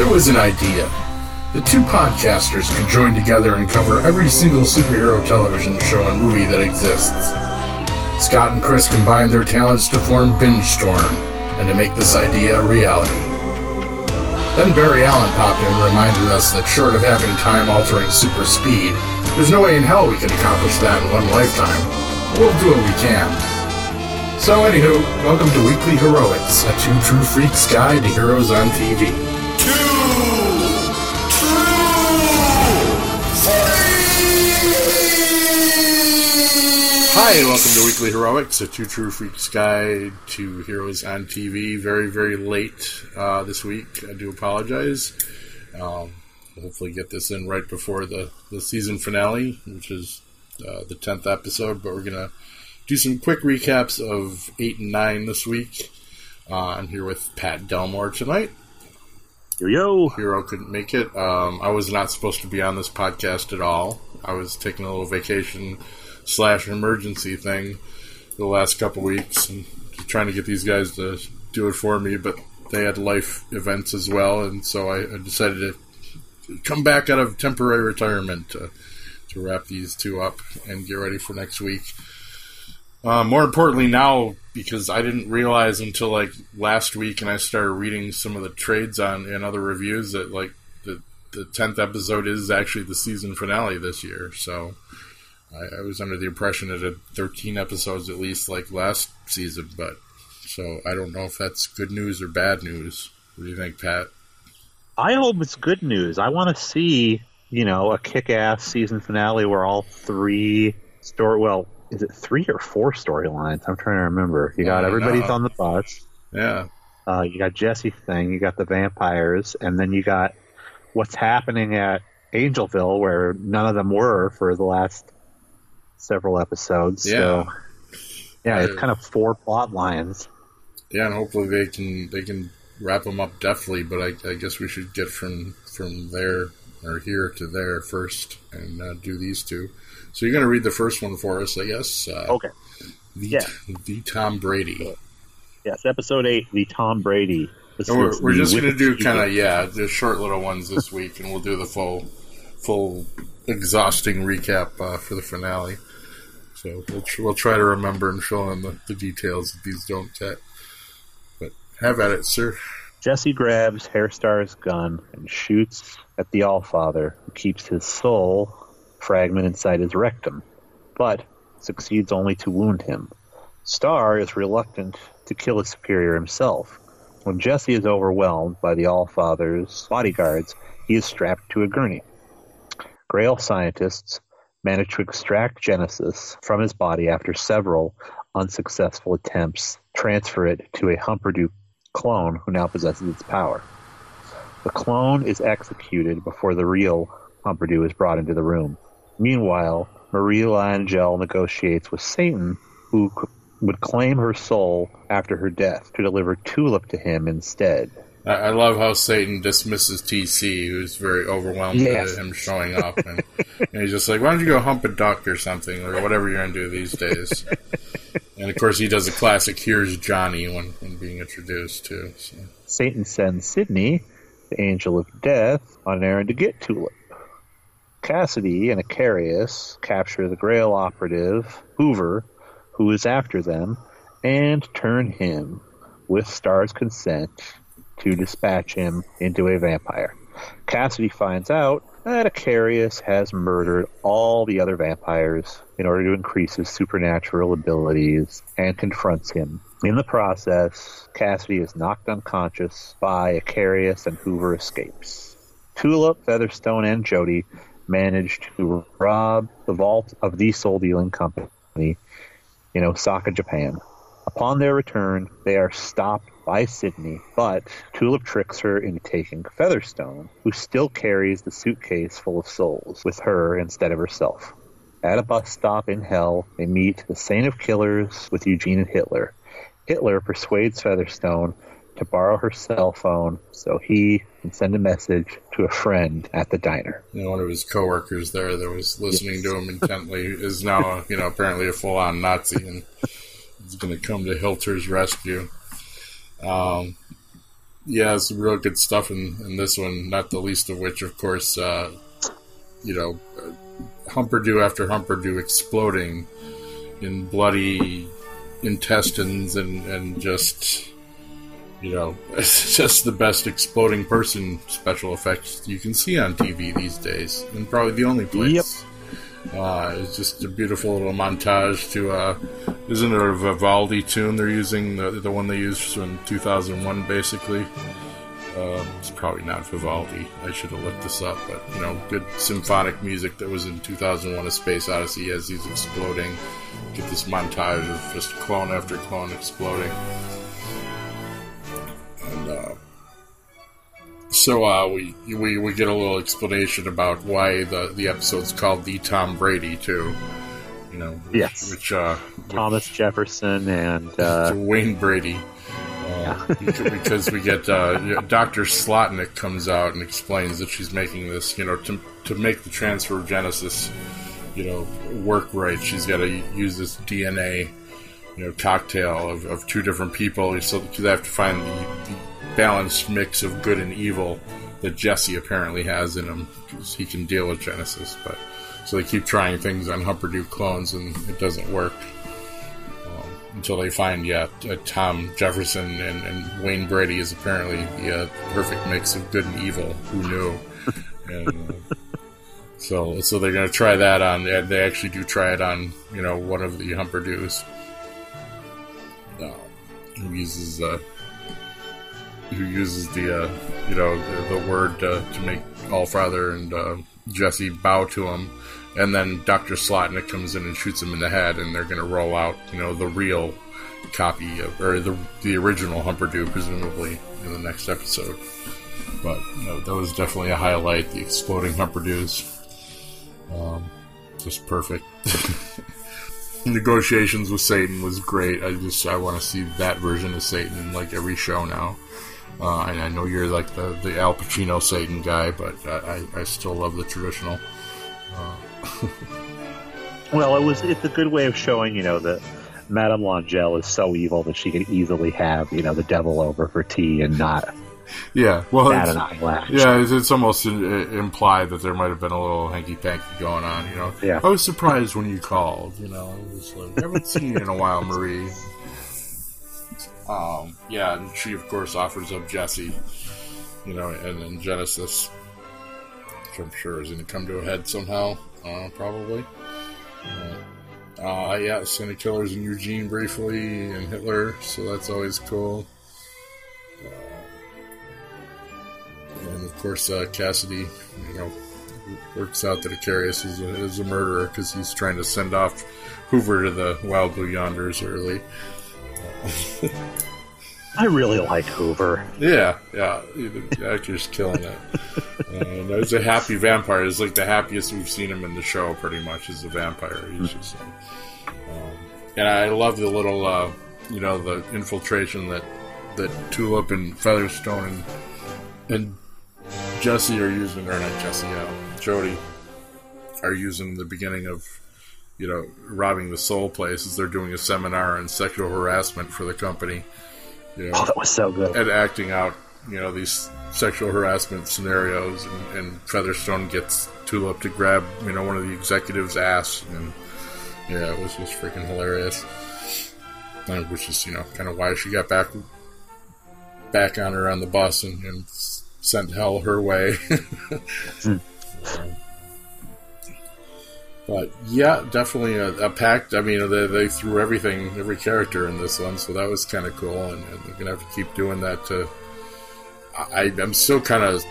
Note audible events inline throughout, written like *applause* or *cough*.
There was an idea. The two podcasters could join together and cover every single superhero television show and movie that exists. Scott and Chris combined their talents to form Binge Storm and to make this idea a reality. Then Barry Allen popped in and reminded us that short of having time altering super speed, there's no way in hell we can accomplish that in one lifetime. We'll do what we can. So, anywho, welcome to Weekly Heroics, a two true freaks guide to heroes on TV. Hi, and welcome to Weekly Heroics, a two true freaks guide to heroes on TV. Very, very late uh, this week. I do apologize. Um, hopefully, get this in right before the, the season finale, which is uh, the 10th episode, but we're going to do some quick recaps of 8 and 9 this week. Uh, I'm here with Pat Delmore tonight. Yo, yo. Hero couldn't make it. Um, I was not supposed to be on this podcast at all. I was taking a little vacation slash emergency thing the last couple weeks and trying to get these guys to do it for me, but they had life events as well, and so I, I decided to come back out of temporary retirement to, to wrap these two up and get ready for next week. Uh, more importantly, now because I didn't realize until like last week, and I started reading some of the trades on and other reviews that like the the tenth episode is actually the season finale this year. So I, I, was under the impression it had thirteen episodes at least, like last season. But so I don't know if that's good news or bad news. What do you think, Pat? I hope it's good news. I want to see you know a kick-ass season finale where all three story well is it three or four storylines? I'm trying to remember. You got everybody's on the bus. Yeah. Uh, you got Jesse thing. You got the vampires, and then you got what's happening at Angelville, where none of them were for the last several episodes. Yeah. So, yeah, it's kind of four plot lines. Yeah, and hopefully they can they can wrap them up deftly. But I, I guess we should get from from there or here to there first and uh, do these two. So you're going to read the first one for us, I guess. Uh, okay. The, yeah. The Tom Brady. Yes, episode eight, the Tom Brady. we're, we're just going to do kind of yeah, the short little ones this week, and we'll do the full, full, exhausting recap uh, for the finale. So we'll we'll try to remember and fill in the, the details if these don't get. But have at it, sir. Jesse grabs Herr Starr's gun and shoots at the Allfather, who keeps his soul fragment inside his rectum, but succeeds only to wound him. Starr is reluctant to kill his superior himself. When Jesse is overwhelmed by the Allfather's bodyguards, he is strapped to a gurney. Grail scientists manage to extract Genesis from his body after several unsuccessful attempts transfer it to a Humperdinck clone who now possesses its power. The clone is executed before the real Humperdinck is brought into the room. Meanwhile, Marie L'Angelle negotiates with Satan, who would claim her soul after her death to deliver Tulip to him instead. I love how Satan dismisses TC, who's very overwhelmed yes. at him showing up, and, and, he's just like, "Why don't you go hump a duck or something, or whatever you're gonna do these days?" and of course, he does a classic "Here's Johnny" when, when being introduced to. So. Satan sends Sydney, the angel of death, on an errand to get Tulip. Cassidy and Eccarius capture the Grail operative, Hoover, who is after them, and turn him, with Starr's consent, to dispatch him into a vampire. Cassidy finds out that Eccarius has murdered all the other vampires in order to increase his supernatural abilities and confronts him. In the process, Cassidy is knocked unconscious by Eccarius and Hoover escapes. Tulip, Featherstone, and Jody manage to rob the vault of the soul dealing company in Osaka, Japan. Upon their return, they are stopped by Sydney, but Tulip tricks her into taking Featherstone, who still carries the suitcase full of souls, with her instead of herself. At a bus stop in Hell, they meet the Saint of Killers with Eugene and Hitler. Hitler persuades Featherstone to borrow her cell phone so he can send a message to a friend at the diner. One of his coworkers there that was listening yes. to him intently is now, you know, apparently a full-on Nazi and is going to come to Hilter's rescue. Um, yeah, some real good stuff in, in this one. Not the least of which, of course, uh, you know, Humperdoo after Humperdoo exploding in bloody intestines and and just you know, *laughs* it's just the best exploding person special effects you can see on TV these days, and probably the only place. Yep. Uh, it's just a beautiful little montage to, uh, isn't it a Vivaldi tune they're using? The, the one they used in 2001, basically. Uh, it's probably not Vivaldi. I should have looked this up, but you know, good symphonic music that was in 2001: A Space Odyssey as he's exploding. Get this montage of just clone after clone exploding. So uh, we, we we get a little explanation about why the the episode's called the Tom Brady too. You know, yes, which uh, Thomas which, Jefferson and uh, *laughs* Wayne Brady. Uh, yeah. *laughs* because we get uh, Dr. Slotnick comes out and explains that she's making this, you know, to, to make the transfer of Genesis, you know, work right. She's got to use this DNA you know cocktail of, of two different people. So they have to find the, the balanced mix of good and evil that Jesse apparently has in him because he can deal with Genesis. But so they keep trying things on Humperdoo clones and it doesn't work um, until they find yeah uh, Tom Jefferson and, and, Wayne Brady is apparently the uh, perfect mix of good and evil. Who knew? *laughs* and, uh, so so they're gonna try that on. They they actually do try it on you know one of the Humperdoos who uses uh, who uses the uh, you know the, the word uh, to make Allfather and uh, Jesse bow to him, and then Doctor Slotnick comes in and shoots him in the head, and they're going to roll out you know the real copy of, or the the original Humperdoo presumably in the next episode. But you know, that was definitely a highlight. The exploding Humperdoos, um, just perfect. *laughs* negotiations with Satan was great. I just I want to see that version of Satan in like every show now. Uh, and I know you're like the, the Al Pacino Satan guy, but I, I still love the traditional. Uh. *laughs* well, it was it's a good way of showing you know that Madame L'Angelle is so evil that she could easily have you know the devil over for tea and not yeah, well, it's, yeah, it's, it's almost in, uh, implied that there might have been a little hanky panky going on. You know, yeah. I was surprised when you called. You know, I was like, I haven't seen you in a while, Marie. Um, yeah, and she of course offers up Jesse. You know, and then Genesis, which I'm sure is going to come to a head somehow, uh, probably. Uh, uh, yeah, Saint of Killers and Eugene briefly, and Hitler, so that's always cool. and of course uh, Cassidy, you know, works out that Eccarius is a, is a murderer because he's trying to send off Hoover to the Wild Blue Yonders early. I really like Hoover. Yeah, yeah, the actor's killing it. and he's a happy vampire. He's like the happiest we've seen him in the show, pretty much, as a vampire. He's just, um, and I love the little, uh, you know, the infiltration that that Tulip and Featherstone and and Jesse are using, or not Jesse, uh, Jody are using the beginning of, you know, robbing the soul places. They're doing a seminar on sexual harassment for the company. You know, oh, that was so good. And acting out, you know, these sexual harassment scenarios, and, and Featherstone gets Tulip to grab, you know, one of the executives' ass, and yeah, it was just freaking hilarious. which is, you know, kind of why she got back back on her on the bus and, and sent hell her way. *laughs* mm. But yeah, definitely a, a packed. I mean, they, they, threw everything, every character in this one, so that was kind of cool, and, and, they're gonna have to keep doing that. To I, I'm still kind of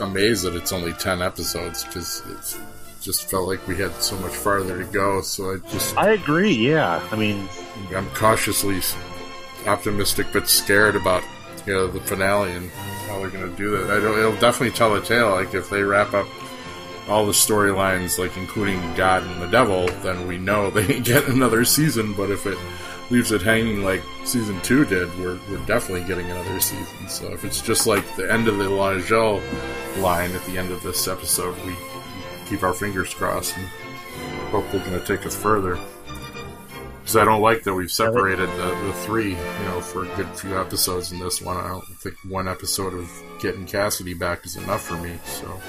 amazed that it's only ten episodes because it just felt like we had so much farther to go. So I just I agree. Yeah, I mean, I'm cautiously optimistic but scared about you know the finale and how they're going to do that. I don't. It'll definitely tell a tale. Like if they wrap up all the storylines, like including God and the Devil, then we know *laughs* they get another season. But if it leaves it hanging like season two did, we're, we're definitely getting another season. So if it's just like the end of the L'Angelle line at the end of this episode, we keep our fingers crossed and hope they're going to take us further. because I don't like that we've separated the, the three, you know, for a good few episodes in this one. I don't think one episode of getting Cassidy back is enough for me. So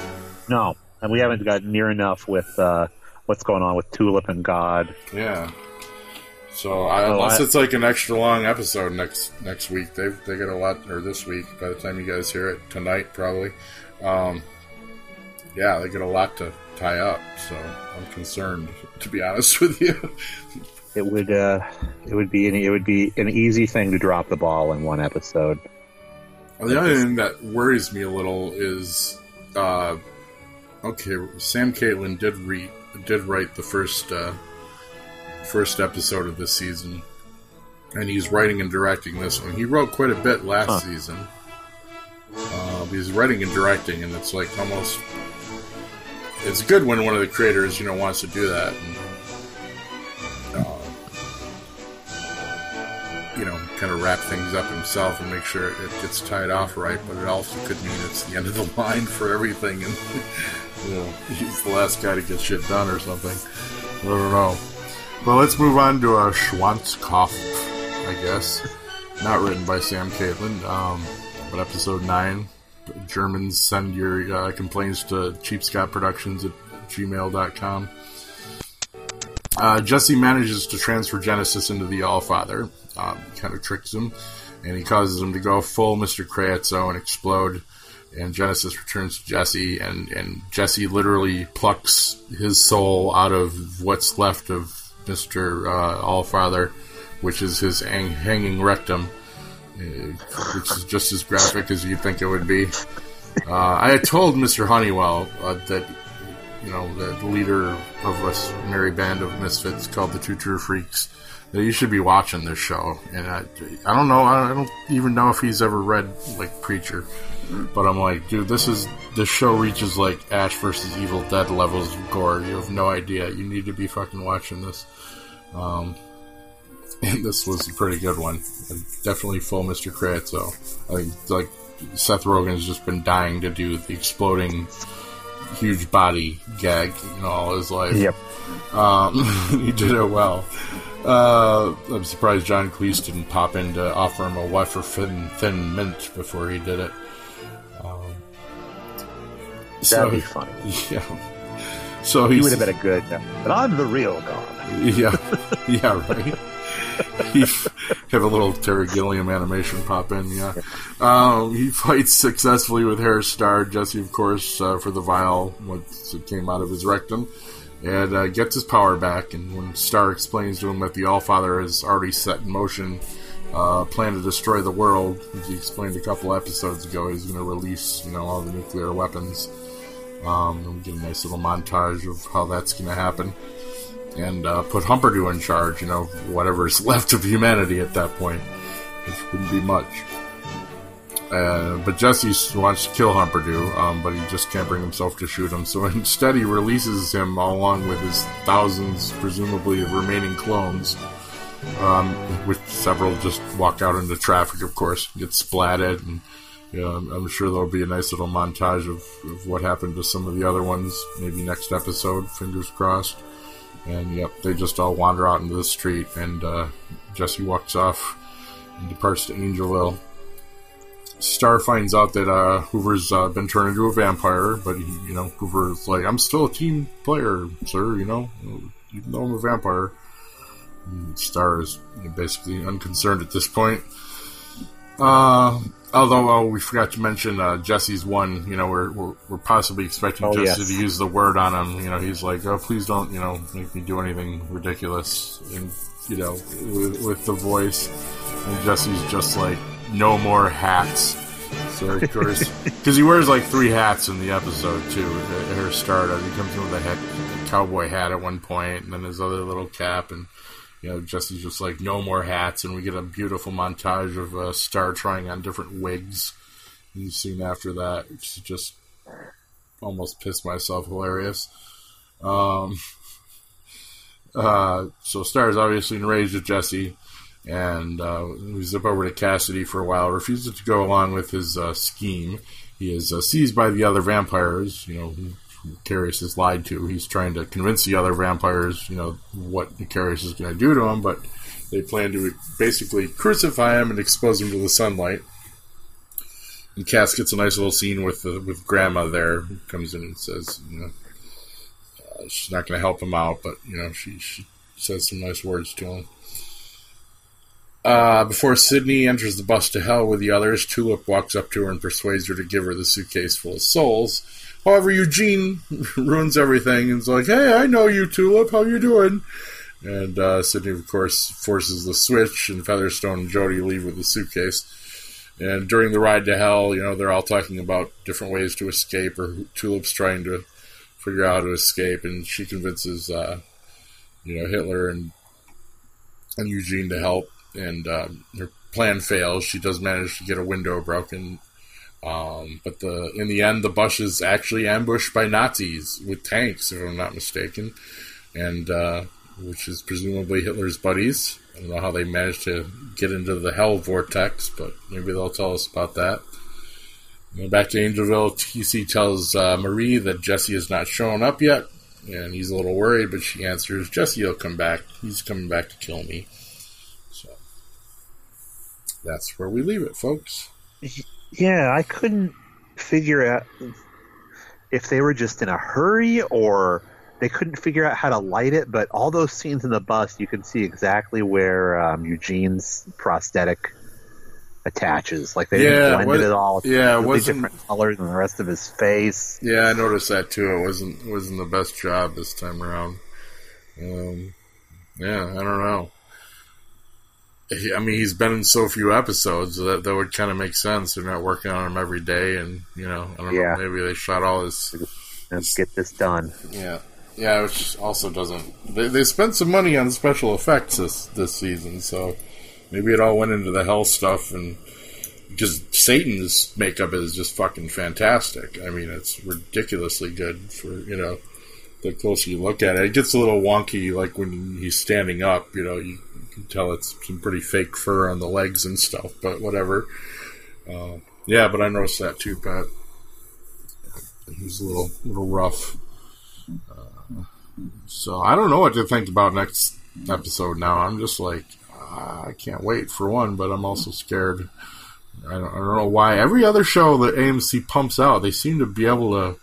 No, and we haven't got near enough with uh, what's going on with Tulip and God. yeah. So I, unless it's like an extra long episode next next week, they they got a lot or this week. By the time you guys hear it tonight, probably. Um, yeah, they get a lot to tie up. So I'm concerned, *laughs* to be honest *laughs* with you. It would uh, it would be an, it would be an easy thing to drop the ball in one episode. The other thing that worries me a little is, uh, okay, Sam Catlin did read did write the first uh, first episode of this season, and he's writing and directing this one. He wrote quite a bit last Huh. season. Uh, he's writing and directing, and it's like almost. It's good when one of the creators, you know, wants to do that. And, kind of wrap things up himself and make sure it gets tied off right, but it also could mean it's the end of the *laughs* line for everything, and you know, he's the last guy to get shit done or something. I don't know. Well, let's move on to uh, Schwanzkopf, I guess. Not written by Sam Catlin, um, but episode 9. Germans send your uh, complaints to cheapscottproductions at gmail.com. Uh, Jesse manages to transfer Genesis into the Allfather. Um, kind of tricks him, and he causes him to go full Mr. Creosote and explode. And Genesis returns to Jesse, and, and Jesse literally plucks his soul out of what's left of Mr. Uh, Allfather, which is his hang- hanging rectum, uh, which is just as graphic as you'd think it would be. Uh, I had told Mr. Honeywell uh, that you know, the leader of us merry band of misfits called the Two True Freaks, that you should be watching this show. And I, I don't know, I don't even know if he's ever read like Preacher, but I'm like, dude, this is this show reaches like Ash versus Evil Dead levels of gore. You have no idea. You need to be fucking watching this. Um, and this was a pretty good one. Definitely full Mr. Creosote. I think like Seth Rogen's just been dying to do the exploding huge body gag, you know, all his life. Yep. Um, *laughs* he did it well. Uh, I'm surprised John Cleese didn't pop in to offer him a wafer thin, thin mint before he did it. Um, That'd be funny. *laughs* Yeah. So He would have been a good. But I'm the real God. *laughs* yeah, yeah, right. *laughs* he have a little Terry Gilliam animation pop in. Yeah, um, he fights successfully with Herr Starr Jesse, of course, uh, for the vial once it came out of his rectum, and uh, gets his power back. And when Starr explains to him that the Allfather has already set in motion uh, plan to destroy the world, as he explained a couple episodes ago, he's going to release, you know, all the nuclear weapons. Um, and we get a nice little montage of how that's going to happen and uh, put Humperdoo in charge, you know, whatever's *laughs* left of humanity at that point, which wouldn't be much. Uh, but Jesse wants to kill Humperdoo, um, but he just can't bring himself to shoot him. So *laughs* instead, he releases him along with his thousands, presumably, of remaining clones. Um, which several just walk out into traffic, of course, get splatted, and you know, I'm, sure there'll be a nice little montage of, of what happened to some of the other ones, maybe next episode, fingers crossed. And yep, they just all wander out into the street, and uh, Jesse walks off and departs to Angelville. Starr finds out that uh, Hoover's uh, been turned into a vampire, but he, you know, Hoover's like, "I'm still a team player, sir. You know, even though I'm a vampire." And Starr is basically unconcerned at this point. Uh, although uh, we forgot to mention uh, Jesse's one, you know, we're, we're, we're possibly expecting Oh, Jesse yes. to use the word on him. You know, he's like, oh, please don't, you know, make me do anything ridiculous, and you know, with, with the voice. And Jesse's just like, no more hats. So of *laughs* course, because he wears like three hats in the episode too. At her start, he comes in with a, hat, a cowboy hat at one point, and then his other little cap, and you know, Jesse's just like, no more hats, and we get a beautiful montage of uh, Starr trying on different wigs. And scene after that, just almost pissed myself hilarious. Um, *laughs* uh, so Starr's obviously enraged at Jesse, and uh, we zip over to Cassidy for a while. Refuses to go along with his uh, scheme. He is uh, seized by the other vampires, you know, who, Eccarius is lied to. He's trying to convince the other vampires, you know, what Eccarius is going to do to him, but they plan to basically crucify him and expose him to the sunlight. And Cass gets a nice little scene with the, with Grandma there, who comes in and says, you know, uh, she's not going to help him out, but you know, she she says some nice words to him. Uh, before Sidney enters the bus to hell with the others, Tulip walks up to her and persuades her to give her the suitcase full of souls. However, Eugene *laughs* ruins everything and is like, "Hey, I know you, Tulip. How you doing?" And uh, Sidney, of course, forces the switch, and Featherstone and Jody leave with the suitcase. And during the ride to hell, you know, they're all talking about different ways to escape, or Tulip's trying to figure out how to escape, and she convinces, uh, you know, Hitler and and Eugene to help and um, her plan fails. She does manage to get a window broken, um, but the in the end, the bus is actually ambushed by Nazis with tanks, if I'm not mistaken, and uh, which is presumably Hitler's buddies. I don't know how they managed to get into the hell vortex, but maybe they'll tell us about that. back to Angelville, TC tells uh, Marie that Jesse has not shown up yet, and he's a little worried, but she answers, Jesse will come back. He's coming back to kill me So that's where we leave it, folks. *laughs* Yeah, I couldn't figure out if they were just in a hurry or they couldn't figure out how to light it. But all those scenes in the bus, you can see exactly where um, Eugene's prosthetic attaches. Like they yeah, blended what, it all. Yeah, it wasn't different colors than the rest of his face. Yeah, I noticed that too. It wasn't wasn't the best job this time around. Um, yeah, I don't know. I mean, he's been in so few episodes that that would kind of make sense. They're not working on him every day, and you know, I don't yeah. know. Maybe they shot all his. Let's get this done. Yeah, yeah. Which also doesn't. They they spent some money on special effects this this season, so maybe it all went into the hell stuff and. Because Satan's makeup is just fucking fantastic. I mean, it's ridiculously good for you know the closer you look at it. It gets a little wonky, like when he's standing up. You know, you tell it's some pretty fake fur on the legs and stuff, but whatever. Uh, yeah, but I noticed that too, Pat. He's a little little rough. Uh, so I don't know what to think about next episode now. I'm just like, I can't wait for one, but I'm also scared. I don't, I don't know why. Every other show that AMC pumps out, they seem to be able to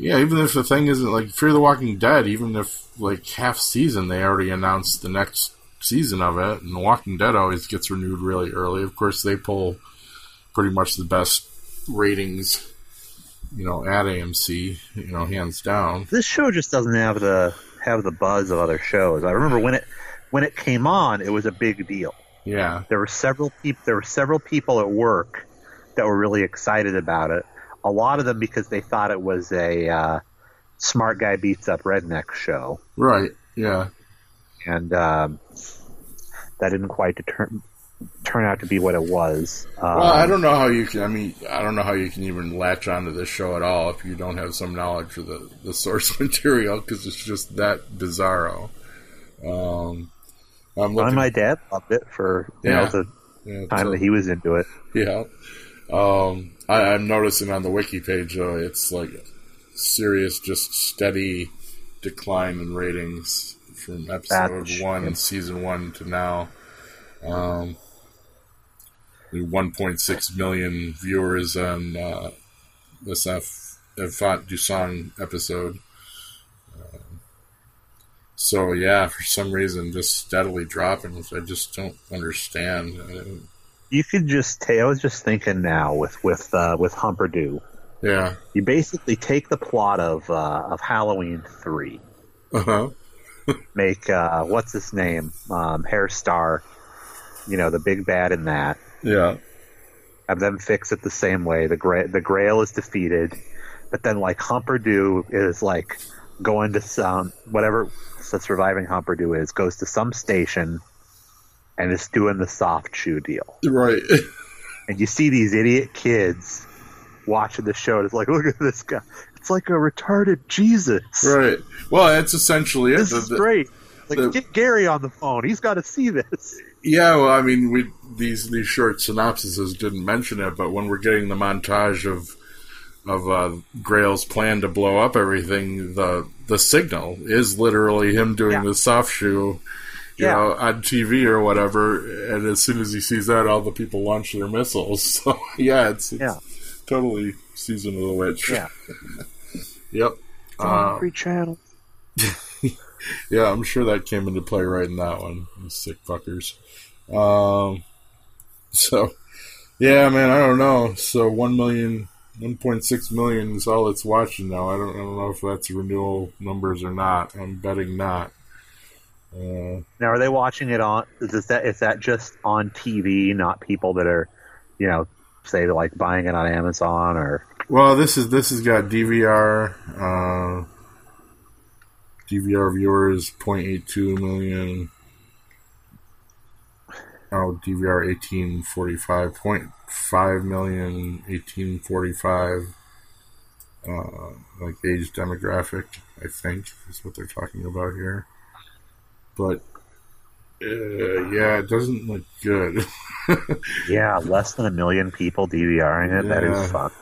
yeah, even if the thing isn't like Fear the Walking Dead, even if like half season they already announced the next season of it, and The Walking Dead always gets renewed really early. Of course, they pull pretty much the best ratings, you know, at AMC, you know, hands down. This show just doesn't have the have the buzz of other shows. I remember when it when it came on, it was a big deal. Yeah, there were several people. There were several people at work that were really excited about it. A lot of them because they thought it was a uh, smart guy beats up redneck show. Right. Yeah and um, that didn't quite turn turn out to be what it was. Um, well, I don't know how you can. I mean, I don't know how you can even latch onto this show at all if you don't have some knowledge of the, the source *laughs* material because it's just that bizarro. Um, I'm looking, my dad loved it for you yeah, know the yeah, time so, that he was into it. Yeah. Um, I, I'm noticing on the wiki page though, it's like serious, just steady decline in ratings from episode That's one, season one to now. Um, 1.6 million viewers on uh, this F. Enfant du Sang episode. Uh, so yeah, for some reason, just steadily dropping, which I just don't understand. You could just. take. I was just thinking now with with uh, with Humperdoo. Yeah. You basically take the plot of uh, of Halloween three. Uh huh make uh, what's his name, um, Starr, you know, the big bad in that. Yeah. Have them fix it the same way. The gra- the Grail is defeated, but then like Humperdoo is like going to some whatever the surviving Humperdoo is goes to some station and is doing the soft shoe deal. Right. *laughs* and you see these idiot kids watching the show. And It's like, look at this guy. It's like a retarded Jesus. Right. Well, that's essentially it. This the, is great. Like, the, get Gary on the phone. He's got to see this. Yeah, well, I mean, we these these short synopsises didn't mention it, but when we're getting the montage of of uh, Grail's plan to blow up everything, the the signal is literally him doing Yeah. the soft shoe, you Yeah. know, on TV or whatever. And as soon as he sees that, all the people launch their missiles. *laughs* So yeah, it's, it's Yeah. Totally season of the witch. Yeah. *laughs* Yep. Uh, Free channel. *laughs* yeah, I'm sure that came into play right in that one. You sick fuckers. Um, *laughs* so, yeah, man, I don't know. So, 1 million, 1.6 million is all it's watching now. I don't, I don't know if that's renewal numbers or not. I'm betting not. Uh, Now, are they watching it on? Is that is that just on TV, not people that are, you know, say like buying it on Amazon or? well, this is this has got DVR. Uh, DVR viewers 0.82 million. Oh, DVR 1845, 0.5 million, 1845. Uh, like age demographic, I think, is what they're talking about here. But, uh, yeah, it doesn't look good. *laughs* Yeah, less than a million people DVRing it. That Yeah. is fucked.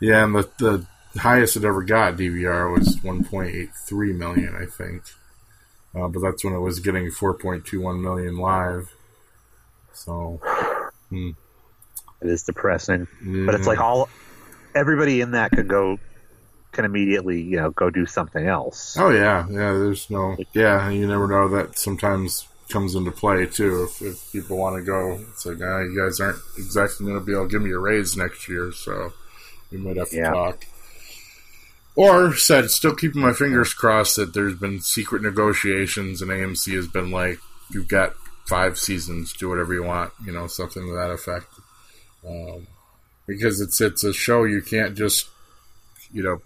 yeah, and the, the highest it ever got DVR was 1.83 million, I think. Uh, but that's when it was getting 4.21 million live. So, It is depressing, mm, but it's like all everybody in that could go can immediately you know go do something else. Oh yeah, yeah. There's no, yeah. You never know that sometimes comes into play too. If, if people want to go, it's like, ah, you guys aren't exactly going to be able to give me a raise next year, so we might have to Yeah. talk. Or said, still keeping my fingers crossed that there's been secret negotiations and AMC has been like, you've got five seasons, do whatever you want, you know, something to that effect. Um, because it's it's a show you can't just, you know,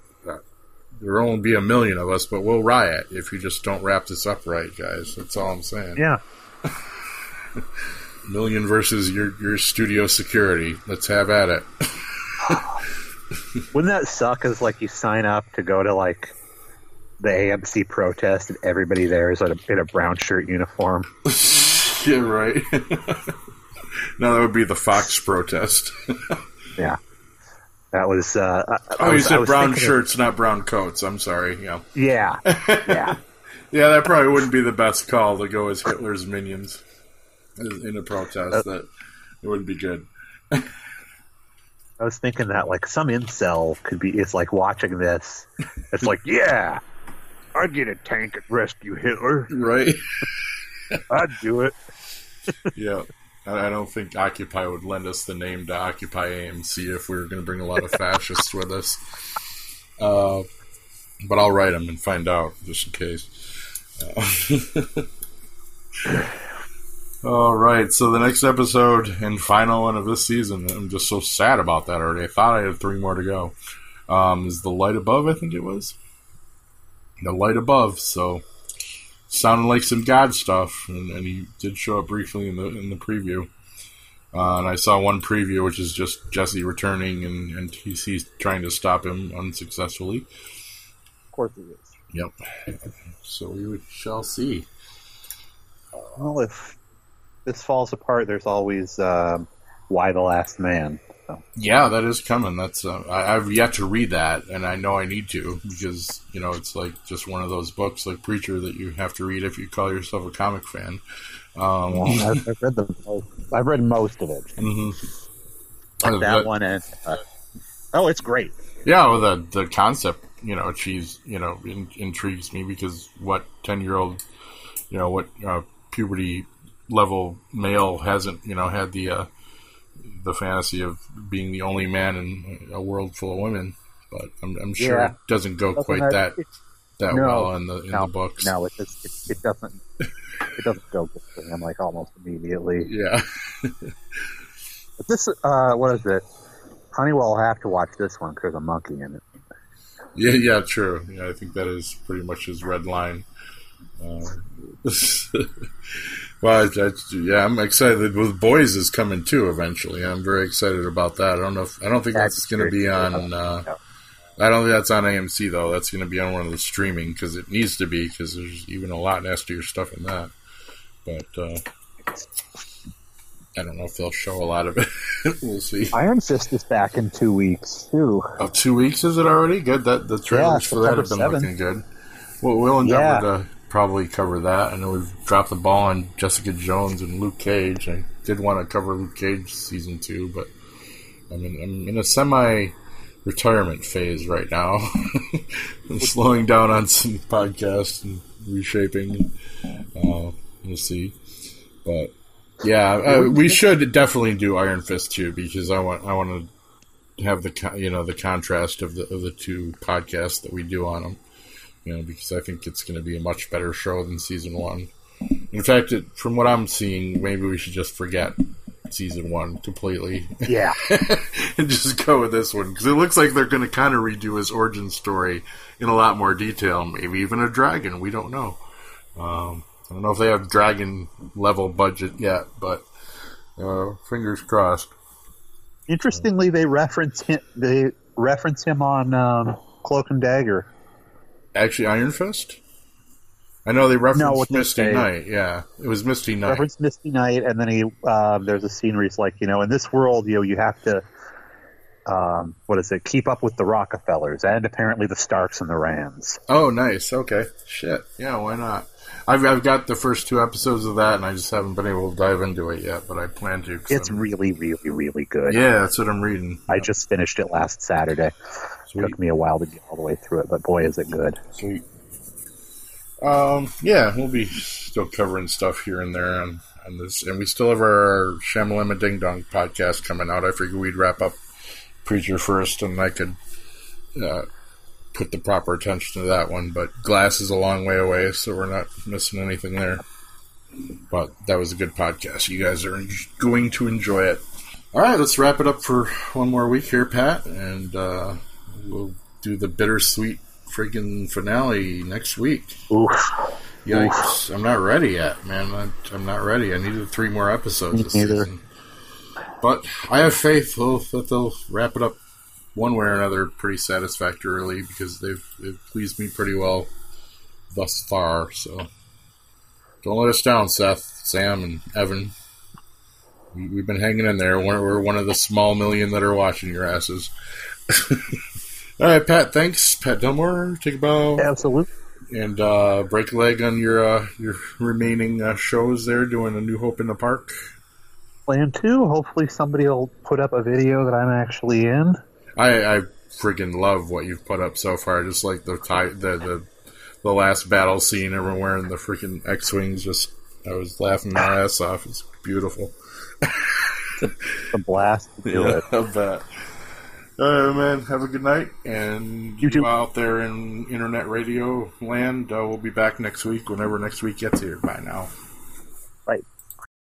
there'll only be a million of us, but we'll riot if you just don't wrap this up right, guys. That's all I'm saying. Yeah, *laughs* Million versus your your studio security. Let's have at it. wouldn't that suck? As like you sign up to go to like the AMC protest and everybody there is in a, in a brown shirt uniform. *laughs* yeah, right. *laughs* no, that would be the Fox protest. Yeah, that was. Uh, oh, you was- I said brown thinking of- shirts, not brown coats. I'm sorry. Yeah, yeah, yeah. *laughs* yeah, that probably wouldn't be the best call to go as Hitler's minions in a protest. that it wouldn't be good. I was thinking that like some incel could be is like watching this. It's like, *laughs* yeah, I'd get a tank and rescue Hitler. Right? *laughs* I'd do it. yeah. I don't think Occupy would lend us the name to Occupy AMC if we were going to bring a lot of fascists with us. Uh, but I'll write them and find out just in case. Uh, *laughs* all right, so the next episode and final one of this season, I'm just so sad about that already. I thought I had three more to go. Um, is the light above? I think it was the light above. So sounded like some God stuff, and, and he did show up briefly in the in the preview. Uh, and I saw one preview, which is just Jesse returning, and, and he's, he's trying to stop him unsuccessfully. Of course he is. Yep. So we shall see. Well, if this falls apart, there's always um, Y the last man. So, Yeah, that is coming. That's uh, I, I've yet to read that, and I know I need to because you know it's like just one of those books like Preacher that you have to read if you call yourself a comic fan. Um, well, I've, I've read the most, I've read most of it. mhm. Like that that- one and uh, oh, it's great. Yeah, well, the the concept, you know, she's you know in, intrigues me because what ten year old, you know, what uh, puberty level male hasn't you know had the uh, the fantasy of being the only man in a world full of women, but I'm, I'm sure Yeah. it doesn't go Doesn't quite have- that that no, well in the in no, the books. No, it, just, it, it doesn't. It doesn't go good for him like almost immediately. Yeah, *laughs* But this, uh, what is it? Honeywell will have to watch this one because there's a monkey in it. yeah, yeah, true. Yeah, I think that is pretty much his red line. Uh, *laughs* *laughs* well, I, I, yeah, I'm excited. With Boys is coming too eventually. I'm very excited about that. I don't know if I don't think That's that's going to be on. Uh, I don't think that's on AMC though. That's going to be on one of the streaming because it needs to be because there's even a lot nastier stuff in that. But uh, I don't know if they'll show a lot of it. *laughs* we'll see. Iron Fist is back in two weeks too. Oh, two weeks is it already? Good. That the trailers Yeah, for that have been September looking good. Well, we'll endeavor Yeah. Probably cover that. I know we've dropped the ball on Jessica Jones and Luke Cage. I did want to cover Luke Cage season two, but I'm in, I'm in a semi retirement phase right now. *laughs* I'm slowing down on some podcasts and reshaping. Uh, we'll see, but yeah, uh, we should definitely do Iron Fist too because I want I want to have the you know the contrast of the of the two podcasts that we do on them. You know, because I think it's going to be a much better show than season one. In fact, it, from what I'm seeing, maybe we should just forget season one completely Yeah, *laughs* and just go with this one because it looks like they're going to kind of redo his origin story in a lot more detail. Maybe even a dragon. We don't know. Um, I don't know if they have dragon level budget yet, but uh, fingers crossed. interestingly, they reference him. They reference him on um, Cloak and Dagger. Actually, Iron Fist. I know they referenced they Misty say. Knight. Yeah, it was Misty Knight. Reference Misty Knight, and then he um, there's a scene where he's like, you know, in this world, you know, you have to. Um, what is it? Keep up with the Rockefellers and apparently the Starks and the Rams. Oh, nice. Okay. Shit. Yeah, why not? I've, I've got the first two episodes of that, and I just haven't been able to dive into it yet, but I plan to. 'cause It's I'm- really, really, really good. yeah, that's what I'm reading. I just finished it last Saturday. Sweet. Took me a while to get all the way through it, but boy, is it good. Sweet. Um, yeah, we'll be still covering stuff here and there on, on this, and we still have our Shamalama Ding Dong podcast coming out. I figured we'd wrap up Preacher first, and I could uh, put the proper attention to that one. But Glass is a long way away, so we're not missing anything there. But that was a good podcast. You guys are en- going to enjoy it. All right, let's wrap it up for one more week here, Pat, and uh, we'll do the bittersweet freaking finale next week. Oof. Yikes! I'm not ready yet, man. I'm, I'm not ready. I needed three more episodes Me this neither. season. But I have faith that they'll wrap it up one way or another pretty satisfactorily because they've, they've pleased me pretty well thus far. So don't let us down, Seth, Sam, and Evan. We, we've been hanging in there. We're, we're one of the small million that are watching your asses. *laughs* All right, Pat. Thanks, Pat Delmore. Take a bow Absolutely. and uh, break a leg on your uh, your remaining uh, shows there, doing a New Hope in the Park. Plan two. Hopefully, somebody will put up a video that I'm actually in. I, I friggin' love what you've put up so far. Just like the tie, the, the the last battle scene, everyone wearing the freaking X wings. Just I was laughing my ass off. It's beautiful. *laughs* The blast to do it. I bet. All right, man. Have a good night, and You too. out there in internet radio land. Uh, we'll be back next week, whenever next week gets here. Bye now. Right.